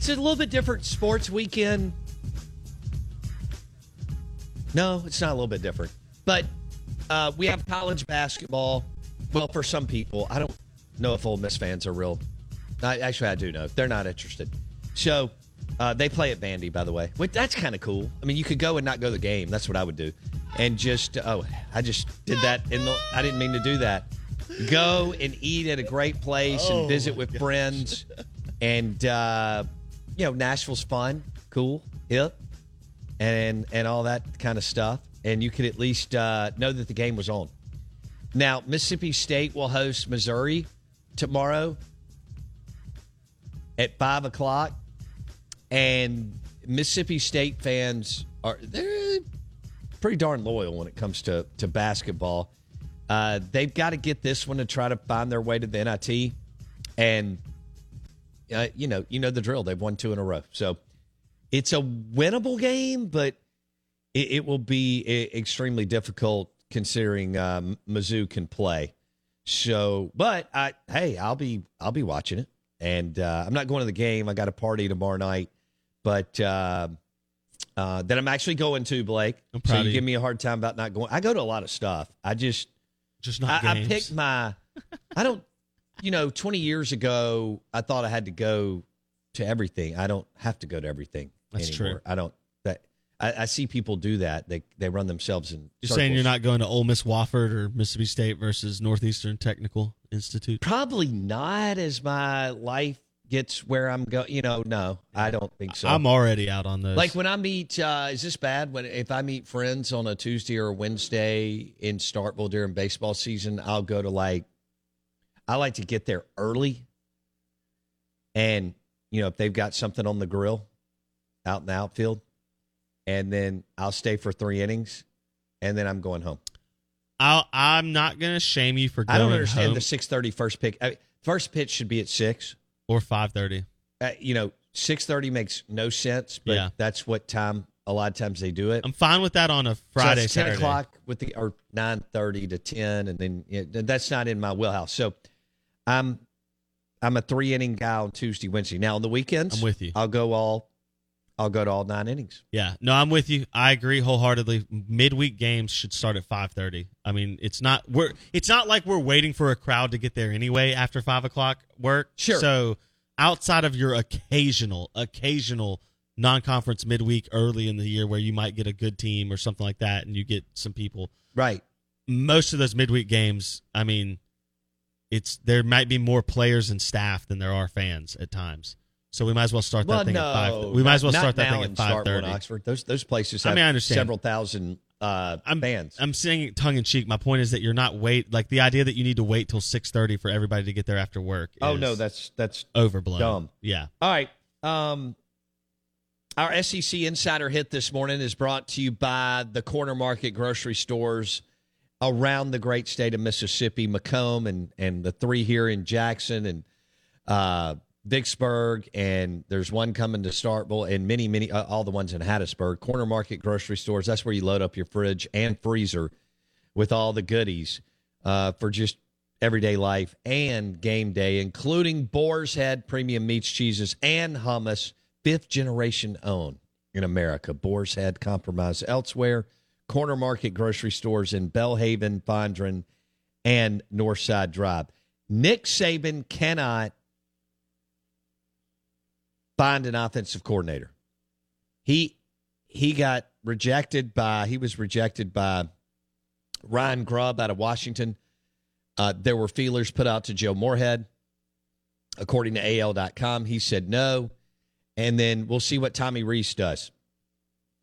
it's a little bit different sports weekend. No, it's not a little bit different. But uh, we have college basketball. Well, for some people, I don't know if Ole Miss fans are real. I, actually, I do know they're not interested. So uh, they play at Vandy, by the way. That's kind of cool. I mean, you could go and not go to the game. That's what I would do, and just oh, I just did that. In the, I didn't mean to do that. Go and eat at a great place and Oh, visit with friends, and uh, you know Nashville's fun, cool, hip, and and all that kind of stuff. And you could at least uh, know that the game was on. Now Mississippi State will host Missouri tomorrow at five o'clock, and Mississippi State fans are they're pretty darn loyal when it comes to to basketball. Uh, they've got to get this one to try to find their way to the NIT, and uh, you know you know the drill. They've won two in a row, so it's a winnable game, but it, it will be extremely difficult considering um, Mizzou can play. So, but I hey, I'll be I'll be watching it, and uh, I'm not going to the game. I got a party tomorrow night, but uh, uh, that I'm actually going to Blake. I'm so proud you of you. give me a hard time about not going. I go to a lot of stuff. I just Just not I, I games. picked my. I don't. You know, 20 years ago, I thought I had to go to everything. I don't have to go to everything That's anymore. true. I don't. That I, I see people do that. They they run themselves in. You're saying you're not going to Ole Miss Wofford or Mississippi State versus Northeastern Technical Institute? Probably not as my life gets where I'm going. You know, no, I don't think so. I'm already out on those. like when I meet, uh, is this bad? When if I meet friends on a Tuesday or a Wednesday in Starkville during baseball season, I'll go to like, I like to get there early, and you know if they've got something on the grill, out in the outfield, and then I'll stay for three innings, and then I'm going home. I'll, I'm not going to shame you for going I don't understand home the 6:30 first pick. I, first pitch should be at six. or 5:30. Uh, you know, 6:30 makes no sense, but Yeah. that's what time. A lot of times they do it. I'm fine with that on a Friday, it's ten Saturday. o'clock with the or nine thirty to ten, and then you know, that's not in my wheelhouse. So I'm I'm a three inning guy on Tuesday, Wednesday. Now on the weekends, I'm with you. I'll go all I'll go to all nine innings. Yeah, no, I'm with you. I agree wholeheartedly. Midweek games should start at 5:30. I mean, it's not we're it's not like we're waiting for a crowd to get there anyway after five o'clock work. Sure. So outside of your occasional occasional non-conference midweek early in the year where you might get a good team or something like that, and you get some people. Right. Most of those midweek games, I mean, it's there might be more players and staff than there are fans at times. So we might as well start Well, that thing no, at five. We might as well start that thing at five thirty. Oxford. Those those places I mean, I understand. several thousand uh, I'm, fans. I'm saying tongue in cheek. My point is that you're not wait like the idea that you need to wait till six thirty for everybody to get there after work. oh no, that's that's overblown. dumb. Yeah, All right. Um, our SEC Insider Hit this morning is brought to you by the corner market grocery stores around the great state of Mississippi, McComb, and and the three here in Jackson and uh, Vicksburg, and there's one coming to Starkville, and many, many, uh, all the ones in Hattiesburg. Corner market grocery stores. That's where you load up your fridge and freezer with all the goodies uh, for just everyday life and game day, including Boar's Head premium meats, cheeses, and hummus, fifth generation owned in America. Boar's Head compromise elsewhere. Corner market grocery stores in Belhaven, Fondren, and Northside Drive. Nick Saban cannot find an offensive coordinator. He he got rejected by he was rejected by Ryan Grubb out of Washington. Uh, there were feelers put out to Joe Moorhead. According to AL.com, he said no. And then we'll see what Tommy Rees does.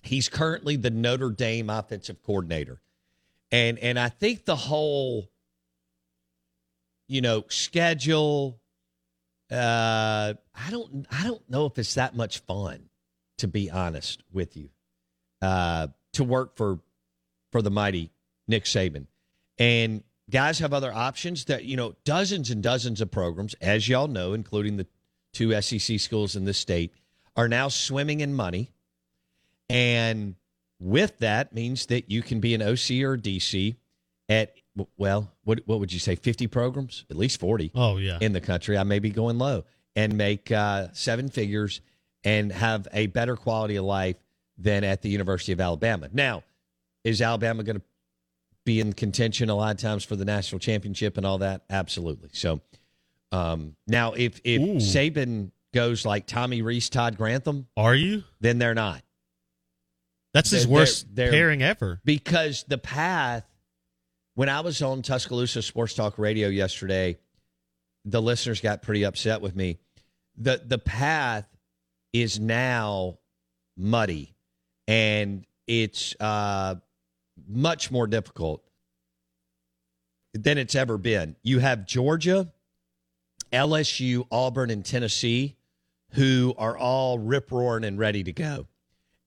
He's currently the Notre Dame offensive coordinator. And and I think the whole you know, schedule uh I don't I don't know if it's that much fun to be honest with you. Uh to work for for the mighty Nick Saban. And guys have other options that, you know, dozens and dozens of programs, as y'all know, including the two SEC schools in this state, are now swimming in money. And with that means that you can be an OC or DC at, well, what, what would you say, 50 programs? At least 40 Oh yeah. in the country. I may be going low. and make uh, seven figures and have a better quality of life than at the University of Alabama. Now, is Alabama going to be in contention a lot of times for the national championship and all that? Absolutely. So um, now, if if Ooh. Saban goes like Tommy Rees, Todd Grantham, Are you? then they're not That's his They're- worst they're- pairing ever. because the path. When I was on Tuscaloosa Sports Talk Radio yesterday, the listeners got pretty upset with me. the The path is now muddy, and it's uh, much more difficult than it's ever been. You have Georgia, LSU, Auburn, and Tennessee, who are all rip roaring and ready to go.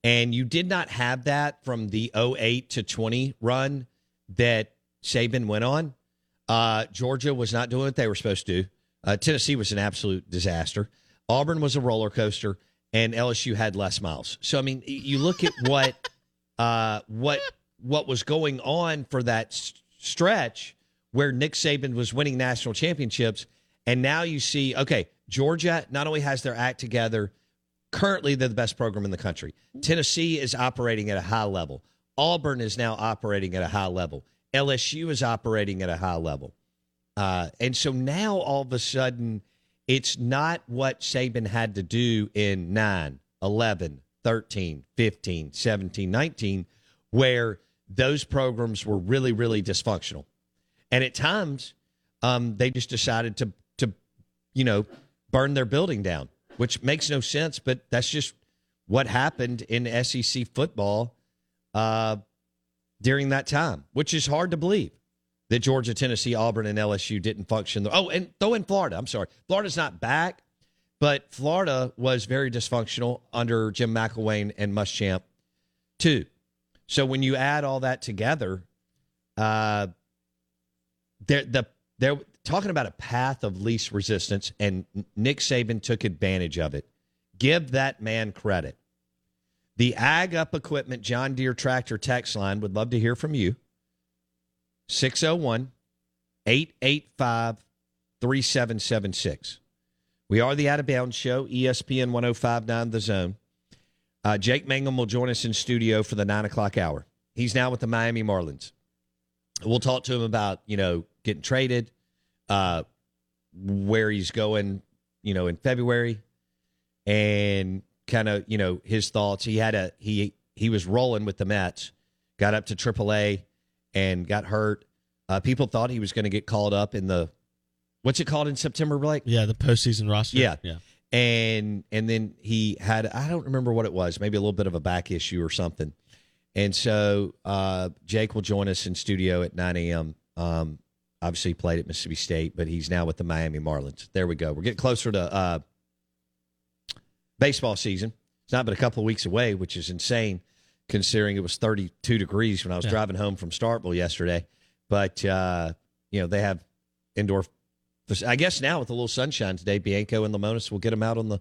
And you did not have that from the 08 to 20 run that Saban went on. Uh, Georgia was not doing what they were supposed to do. Uh, Tennessee was an absolute disaster. Auburn was a roller coaster, and LSU had less Miles. So I mean, you look at what uh, what what was going on for that stretch where Nick Saban was winning national championships, and now you see, okay, Georgia not only has their act together, currently they're the best program in the country. Tennessee is operating at a high level. Auburn is now operating at a high level. LSU is operating at a high level. Uh, and so now all of a sudden, it's not what Saban had to do in 9, 11, 13, 15, 17, 19, where those programs were really, really dysfunctional. And at times, um, they just decided to, to, you know, burn their building down, which makes no sense, but that's just what happened in SEC football uh, during that time, which is hard to believe that Georgia, Tennessee, Auburn, and LSU didn't function. Oh, and throw in Florida. I'm sorry. Florida's not back, but Florida was very dysfunctional under Jim McElwain and Muschamp, too. So when you add all that together, uh, they're, the, they're talking about a path of least resistance, and Nick Saban took advantage of it. Give that man credit. The Ag Up Equipment John Deere Tractor text line would love to hear from you. 601 885 3776. We are the Out of Bounds Show, ESPN 1059 The Zone. Uh, Jake Mangum will join us in studio for the nine o'clock hour. He's now with the Miami Marlins. We'll talk to him about, you know, getting traded, uh, where he's going, you know, in February, and kind of, you know, his thoughts. He had a he he was rolling with the Mets, got up to AAA, and got hurt. Uh, people thought he was going to get called up in the what's it called in September, Blake? Yeah, the postseason roster. Yeah. yeah. and and then he had I don't remember what it was, maybe a little bit of a back issue or something. And so uh, Jake will join us in studio at 9 a.m. Um, obviously, he played at Mississippi State, but he's now with the Miami Marlins. There we go. We're getting closer to uh, baseball season. It's not but a couple of weeks away, which is insane considering it was 32 degrees when I was Yeah. driving home from Starkville yesterday. But uh, you know they have indoor. I guess now with a little sunshine today, Bianco and Lemonis will get them out on the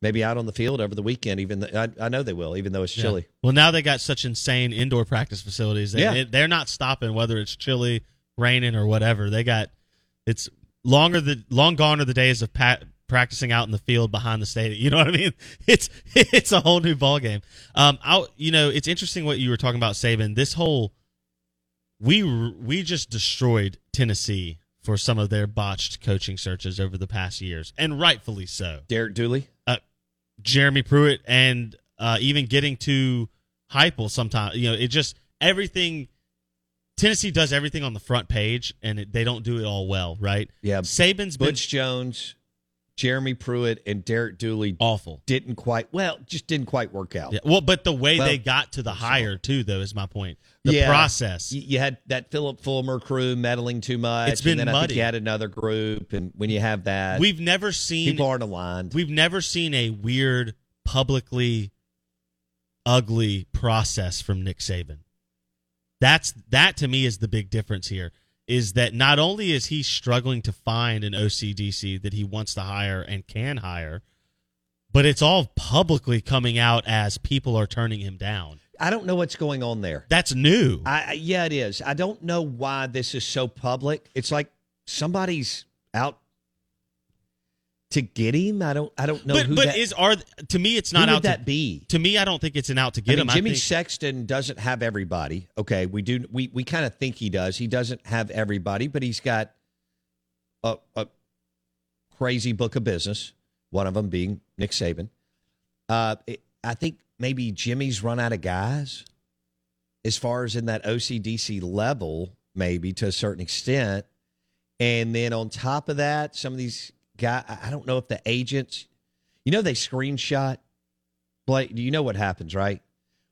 maybe out on the field over the weekend. Even th- I, I know they will, even though it's Yeah. chilly. Well, now they got such insane indoor practice facilities. They, Yeah. they're not stopping whether it's chilly, raining, or whatever. They got it's longer the long gone are the days of pat, practicing out in the field behind the stadium. You know what I mean? It's it's a whole new ball game. Um, I you know it's interesting what you were talking about, Saban. This whole we we just destroyed Tennessee for some of their botched coaching searches over the past years, and rightfully so. Derek Dooley. uh, Jeremy Pruitt and uh, even getting to Heupel sometimes. You know, it just everything. Tennessee does everything on the front page, and it, they don't do it all well, right? Yeah, Saban's been Butch Jones, Jeremy Pruitt, and Derek Dooley awful. didn't quite well, just didn't quite work out. Yeah, well, but the way Well, they got to the hire too, though, is my point. The Yeah. process. You, had that Phillip Fulmer crew meddling too much. It's been and then I think muddy. you had another group, and when you have that, We've never seen people aren't aligned. We've never seen a weird, publicly ugly process from Nick Saban. That's that to me is the big difference here. Is that not only is he struggling to find an OCDC that he wants to hire and can hire, but it's all publicly coming out as people are turning him down. I don't know what's going on there. That's new. I, yeah, it is. I don't know why this is so public. It's like somebody's out. To get him. I don't. I don't know but who but that, is are to me it's not would out that to be. to me I don't think it's an out to I get mean, him. Jimmy I think, Sexton doesn't have everybody. Okay, we do. We we kind of think he does. He doesn't have everybody, but he's got a, a crazy book of business. One of them being Nick Saban. Uh, it, I think maybe Jimmy's run out of guys as far as in that OCDC level, maybe to a certain extent. And then on top of that, some of these guys, I don't know if the agents, you know, they screenshot. Blake, do you know what happens, right?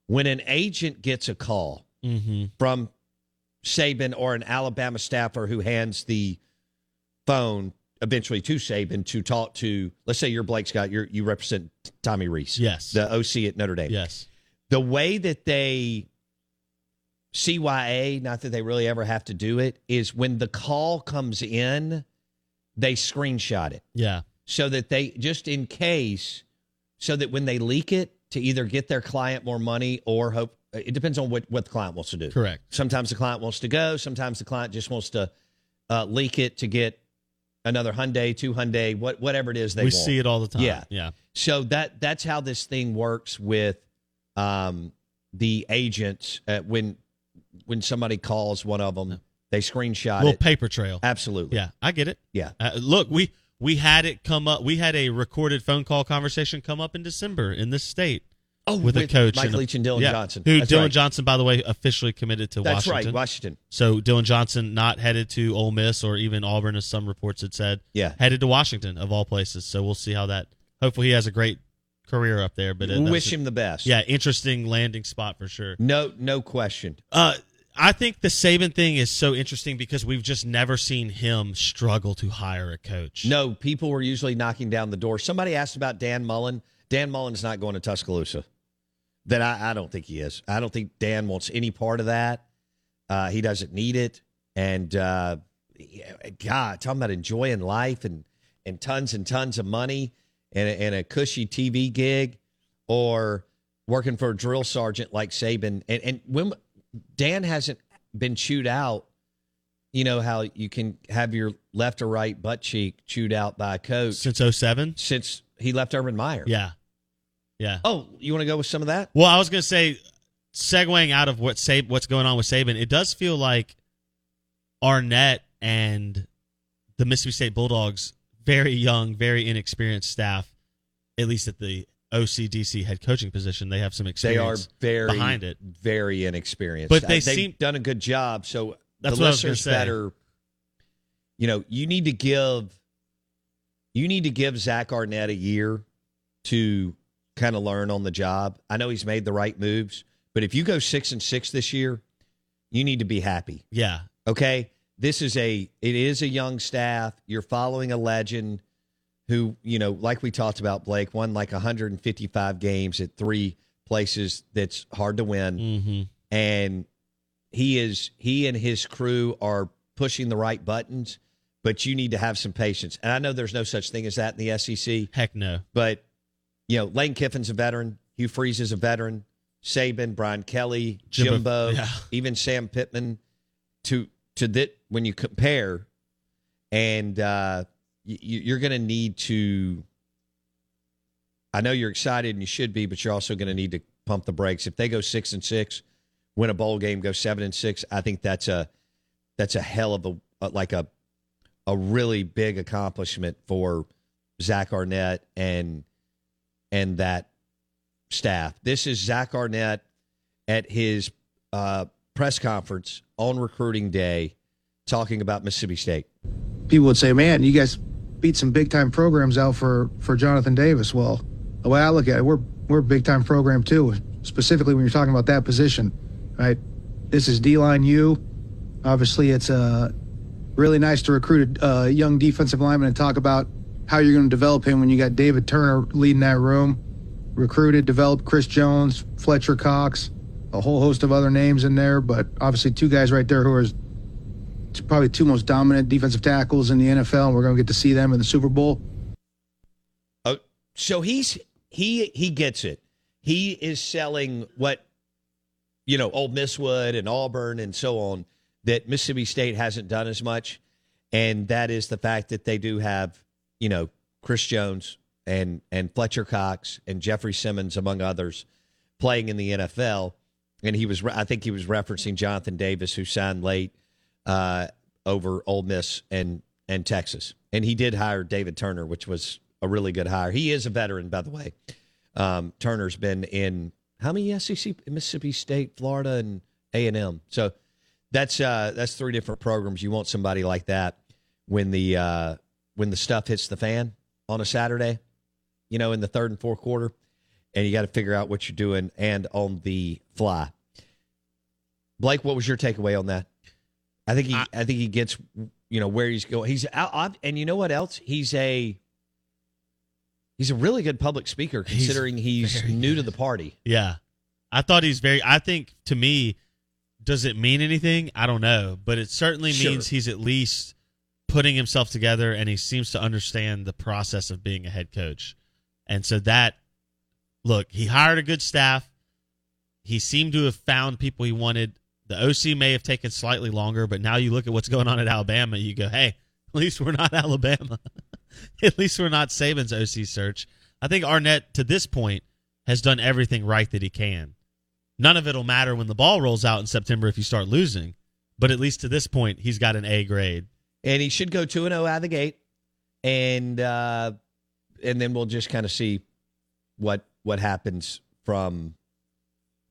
When an agent gets a call Mhm. from Saban or an Alabama staffer who hands the phone eventually to Saban to talk to, let's say you're Blake Scott, you're, you represent Tommy Rees, Yes. the OC at Notre Dame. yes. The way that they CYA, not that they really ever have to do it, is when the call comes in, they screenshot it Yeah. so that they just in case, so that when they leak it to either get their client more money or hope. It depends on what what the client wants to do. Correct. Sometimes the client wants to go. Sometimes the client just wants to uh, leak it to get another Hyundai, two Hyundai, what whatever it is they we want. see it all the time. Yeah. Yeah. So that that's how this thing works with um, the agents. Uh, when when somebody calls one of them, they screenshot Little it. paper trail. Absolutely. Yeah, I get it. Yeah. Uh, look, we we had it come up. We had a recorded phone call conversation come up in December in this state Oh, with, a coach, Mike Leach and Dylan yeah, Johnson. Who That's Dylan right. Johnson, by the way, officially committed to That's Washington. That's right, Washington. So Dylan Johnson not headed to Ole Miss or even Auburn, as some reports had said. Yeah. headed to Washington of all places. So we'll see how that. Hopefully, he has a great career up there. But uh, Wish him the best. yeah, interesting landing spot for sure. No, no question. Uh, I think the Saban thing is so interesting because we've just never seen him struggle to hire a coach. No, people were usually knocking down the door. Somebody asked about Dan Mullen. Dan Mullen's not going to Tuscaloosa. That I, I don't think he is. I don't think Dan wants any part of that. Uh, he doesn't need it. And uh, God, talking about enjoying life and and tons and tons of money and a, and a cushy TV gig, or working for a drill sergeant like Saban. And and when Dan hasn't been chewed out you know how you can have your left or right butt cheek chewed out by a coach since 07? since he left Urban Meyer. Yeah, yeah. Oh, you want to go with some of that? Well, I was going to say, segueing out of what Sab- what's going on with Saban, it does feel like Arnett and the Mississippi State Bulldogs, very young, very inexperienced staff, at least at the OCDC head coaching position, they have some experience. They are very behind it. very inexperienced. But they Uh, they've seem- done a good job. So That's the what I was gonna listeners say. better. You know, you need to give. You need to give Zach Arnett a year to kind of learn on the job. I know he's made the right moves, but if you go six and six this year, you need to be happy. Yeah, Okay. This is a it is a young staff. You're following a legend who, you know, like we talked about, Blake, won like 155 games at three places that's hard to win. hmm And he is he and his crew are pushing the right buttons, but you need to have some patience. And I know there's no such thing as that in the SEC, heck no. but you know, Lane Kiffin's a veteran, Hugh Freeze is a veteran, Saban, Brian Kelly, Jimbo- Jimbo, yeah. even Sam Pittman to to that when you compare and uh you, you're going to need to I know you're excited and you should be but you're also going to need to pump the brakes if they go 6 and 6 win a bowl game go 7 and 6 I think that's a that's a hell of a like a a really big accomplishment for Zach Arnett and and that staff. This is Zach Arnett at his uh, press conference on recruiting day talking about Mississippi State. people would say, "Man, you guys beat some big time programs out for for Jonathan Davis." Well, the way I look at it, we're we're a big time program too. Specifically, when you're talking about that position, right? This is D line U. Obviously, it's uh, really nice to recruit a uh, young defensive lineman and talk about how you're going to develop him when you got David Turner leading that room. Recruited, developed Chris Jones, Fletcher Cox, a whole host of other names in there, but obviously two guys right there who are probably two most dominant defensive tackles in the NFL, and we're going to get to see them in the Super Bowl. Oh, so he's he he gets it. He is selling what you know, Ole Miss would and Auburn and so on that Mississippi State hasn't done as much, and that is the fact that they do have you know Chris Jones and and Fletcher Cox and Jeffrey Simmons, among others, playing in the NFL. And he was, I think he was referencing Jonathan Davis, who signed late uh, over Ole Miss and and Texas. And he did hire David Turner, which was a really good hire. He is a veteran, by the way. Um, Turner's been in how many SEC? Mississippi State, Florida, and A and M. So that's uh, that's three different programs. You want somebody like that when the uh, when the stuff hits the fan on a Saturday, you know, in the third and fourth quarter, and you got to figure out what you're doing and on the fly. Blake, what was your takeaway on that? I think he, I, I think he gets, you know, where he's going. He's out, and you know what else? He's a he's a really good public speaker considering he's, he's new good. to the party. Yeah, I thought he's very. I think to me, does it mean anything? I don't know, but it certainly sure. means he's at least putting himself together and he seems to understand the process of being a head coach. And so that look, he hired a good staff. He seemed to have found people he wanted. The OC may have taken slightly longer, but now you look at what's going on at Alabama, you go, hey, at least we're not Alabama. at least we're not Saban's OC search. I think Arnett, to this point, has done everything right that he can. None of it will matter when the ball rolls out in September if you start losing, but at least to this point, he's got an A grade. And he should go 2 0 out of the gate. And, uh, and then we'll just kind of see what what happens from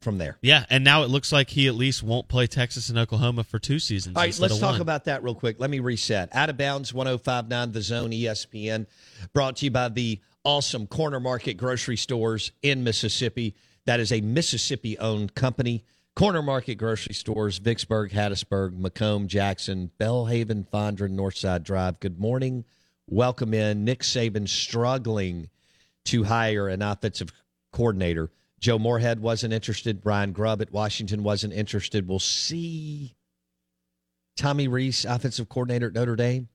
from there. Yeah, and now it looks like he at least won't play Texas and Oklahoma for two seasons. All right, let's talk one. about that real quick. Let me reset. Out of bounds 1059 The Zone ESPN, brought to you by the awesome Corner Market grocery stores in Mississippi. That is a Mississippi owned company. Corner Market grocery stores, Vicksburg, Hattiesburg, McComb, Jackson, Belhaven, Fondren, Northside Drive. Good morning. Welcome in. Nick Saban struggling to hire an offensive coordinator. Joe Moorhead wasn't interested. Brian Grubb at Washington wasn't interested. We'll see. Tommy Rees, offensive coordinator at Notre Dame.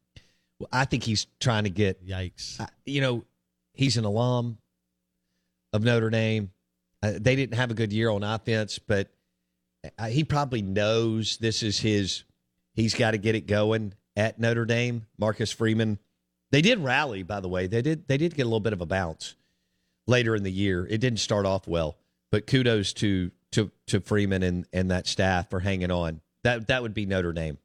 Well, I think he's trying to get. Yikes. You know, he's an alum of Notre Dame. Uh, they didn't have a good year on offense, but uh, he probably knows this is his. He's got to get it going at Notre Dame. Marcus Freeman. They did rally, by the way. They did. They did get a little bit of a bounce later in the year. It didn't start off well, but kudos to to to Freeman and and that staff for hanging on. That that would be Notre Dame.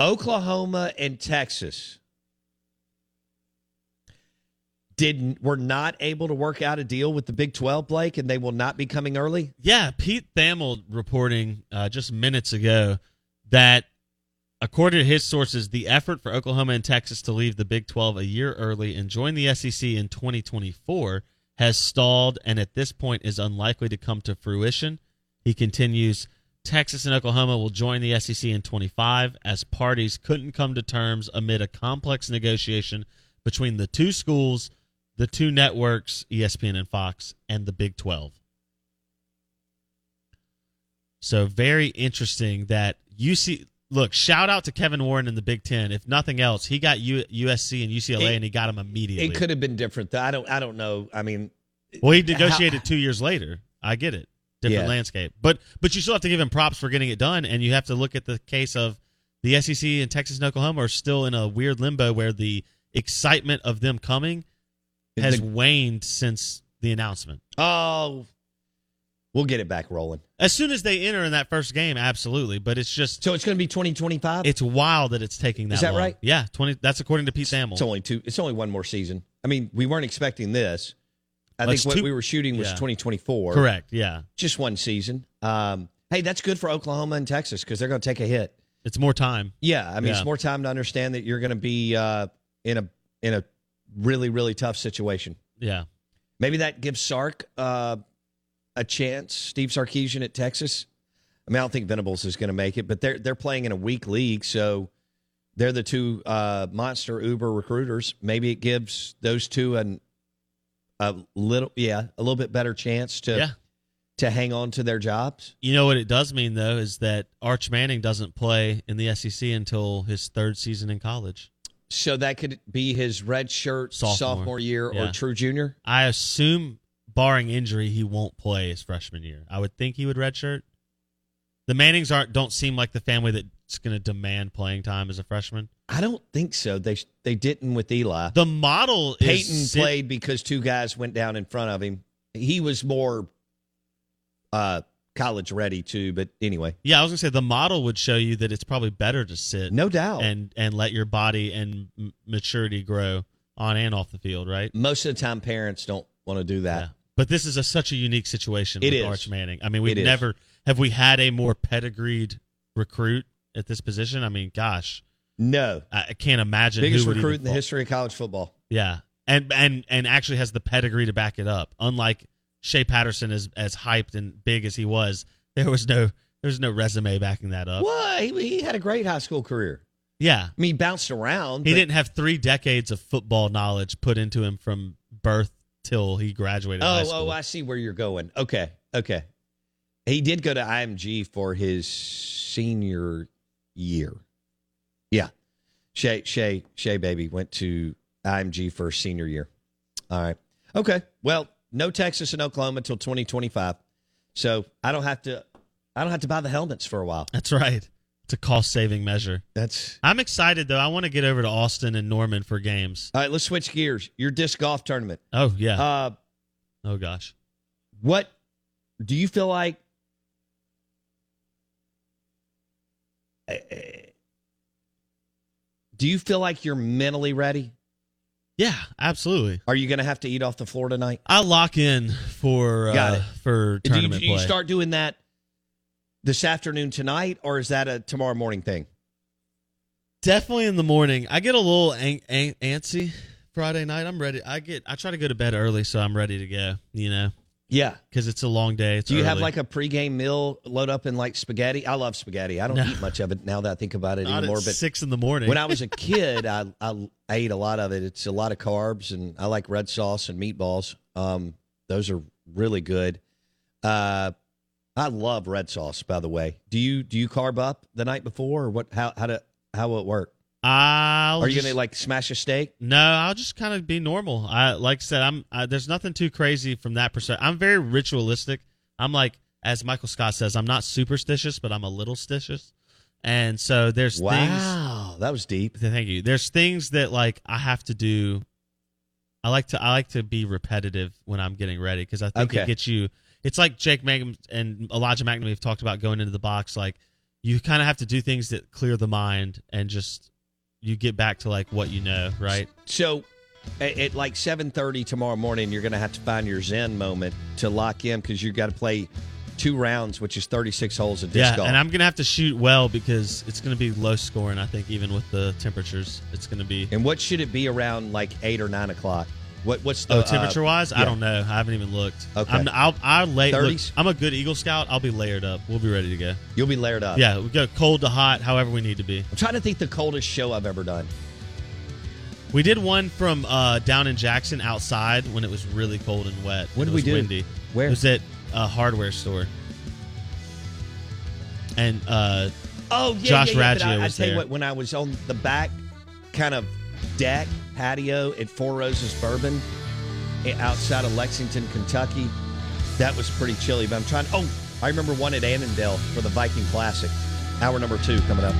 Oklahoma and Texas didn't were not able to work out a deal with the Big 12 Blake and they will not be coming early. Yeah, Pete Thamel reporting uh, just minutes ago that according to his sources, the effort for Oklahoma and Texas to leave the Big 12 a year early and join the SEC in 2024 has stalled and at this point is unlikely to come to fruition. He continues Texas and Oklahoma will join the SEC in 25 as parties couldn't come to terms amid a complex negotiation between the two schools, the two networks, ESPN and Fox, and the Big 12. So very interesting that UC look, shout out to Kevin Warren in the Big Ten. If nothing else, he got U, USC and UCLA, it, and he got them immediately. It could have been different. Though. I don't. I don't know. I mean, well, he negotiated how, two years later. I get it. Different yeah. landscape, but but you still have to give him props for getting it done, and you have to look at the case of the SEC and Texas and Oklahoma are still in a weird limbo where the excitement of them coming has the, waned since the announcement. Oh, We'll get it back rolling. As soon as they enter in that first game, absolutely. But it's just so it's going to be twenty twenty five. It's wild that it's taking that. Is that long. right? Yeah, twenty. That's according to Pete Thamel. It's only two. It's only one more season. I mean, we weren't expecting this. I think what we were shooting was twenty twenty four. Correct. Yeah, just one season. Um, hey, that's good for Oklahoma and Texas because they're going to take a hit. It's more time. Yeah, I mean, yeah. it's more time to understand that you're going to be uh, in a in a really really tough situation. Yeah, maybe that gives Sark. Uh, a chance. Steve Sarkisian at Texas. I mean, I don't think Venables is going to make it, but they're they're playing in a weak league, so they're the two uh, monster Uber recruiters. Maybe it gives those two an a little, yeah, a little bit better chance to yeah. to hang on to their jobs. You know what it does mean though is that Arch Manning doesn't play in the SEC until his third season in college. So that could be his red shirt sophomore, sophomore year yeah. or true junior. I assume barring injury, he won't play his freshman year. I would think he would redshirt. The Mannings aren't don't seem like the family that's going to demand playing time as a freshman. I don't think so. They they didn't with Eli. The model Peyton sit- played because two guys went down in front of him. He was more uh, college ready too. But anyway, Yeah, I was gonna say the model would show you that it's probably better to sit no doubt. and and let your body and m- maturity grow on and off the field, right? Most of the time, parents don't want to do that. Yeah. But this is a, such a unique situation It with is. Arch Manning. I mean, we've It is. never have we had a more pedigreed recruit at this position. I mean, gosh, No, I I can't imagine biggest recruit in the history of college football. Yeah, and and and actually has the pedigree to back it up. Unlike Shea Patterson, as as hyped and big as he was, there was no there was no resume backing that up. What? He, he had a great high school career. Yeah, I mean, he bounced around. he but- didn't have three decades of football knowledge put into him from birth till he graduated oh, high Oh, school. oh, I see where you're going. Okay, okay. He did go to IMG for his senior year. Yeah, Shay, Shay, Shay, baby went to IMG for senior year. All right. Okay. Well, no Texas and Oklahoma until 2025. So I don't have to. I don't have to buy the helmets for a while. That's right. It's a cost saving measure. That's I'm excited though. I want to get over to Austin and Norman for games. all right. Let's switch gears. Your disc golf tournament. Oh yeah. Uh, oh gosh. what do you feel like? uh, Do you feel like you're mentally ready? Yeah, absolutely. Are you going to have to eat off the floor tonight? I'll lock in for Got uh, it. for Do you, tournament do you play. start doing that this afternoon tonight, or is that a tomorrow morning thing? Definitely in the morning. I get a little an- an- antsy Friday night. I'm ready. I get. I try to go to bed early, so I'm ready to go. You know, Yeah. because it's a long day. It's Do you have like a pregame meal load up in like spaghetti? I love spaghetti. I don't No. eat much of it now that I think about it not anymore. at But six in the morning? when I was a kid, I, I I ate a lot of it. It's a lot of carbs, and I like red sauce and meatballs. Um, those are really good. Uh, I love red sauce. By the way, do you do you carb up the night before, or what? How how do how will it work? I'll Are you just- gonna like smash a steak? No, I'll just kind of be normal. I like I said, I'm. I, there's nothing too crazy from that perspective. I'm very ritualistic. I'm like, as Michael Scott says, I'm not superstitious, but I'm a little stitious. And so there's things. Wow, that was deep. Thank you. There's things that like I have to do. I like to I like to be repetitive when I'm getting ready because I think Okay. it gets you. It's like Jake Mangum and Elijah MacNamee have talked about going into the box. Like you kind of have to do things that clear the mind and just you get back to like what you know, right? So, at, at like seven thirty tomorrow morning, you're gonna have to find your Zen moment to lock in because you got to play two rounds, which is thirty six holes of disc yeah, golf. and I'm gonna have to shoot well because it's gonna be low scoring. I think even with the temperatures, it's gonna be. And what should it be around like eight or nine o'clock? What what's the Oh, uh, temperature wise, I don't know. I haven't even looked. Okay. I'm, I'll I'll lay. Look, I'm a good Eagle Scout. I'll be layered up. We'll be ready to go. You'll be layered up. Yeah, we go cold to hot, however we need to be. I'm trying to think the coldest show I've ever done. We did one from uh, down in Jackson outside when it was really cold and wet. What did it we was do? Windy. Where? It was at a hardware store. And uh, Oh yeah, Josh yeah, yeah. Raggio I, I was tell you what, when I was on the back kind of deck patio at Four Roses Bourbon eh, outside of Lexington, Kentucky, that was pretty chilly. But I'm trying. Oh, I remember one at Annandale for the Viking Classic. Hour number two coming up.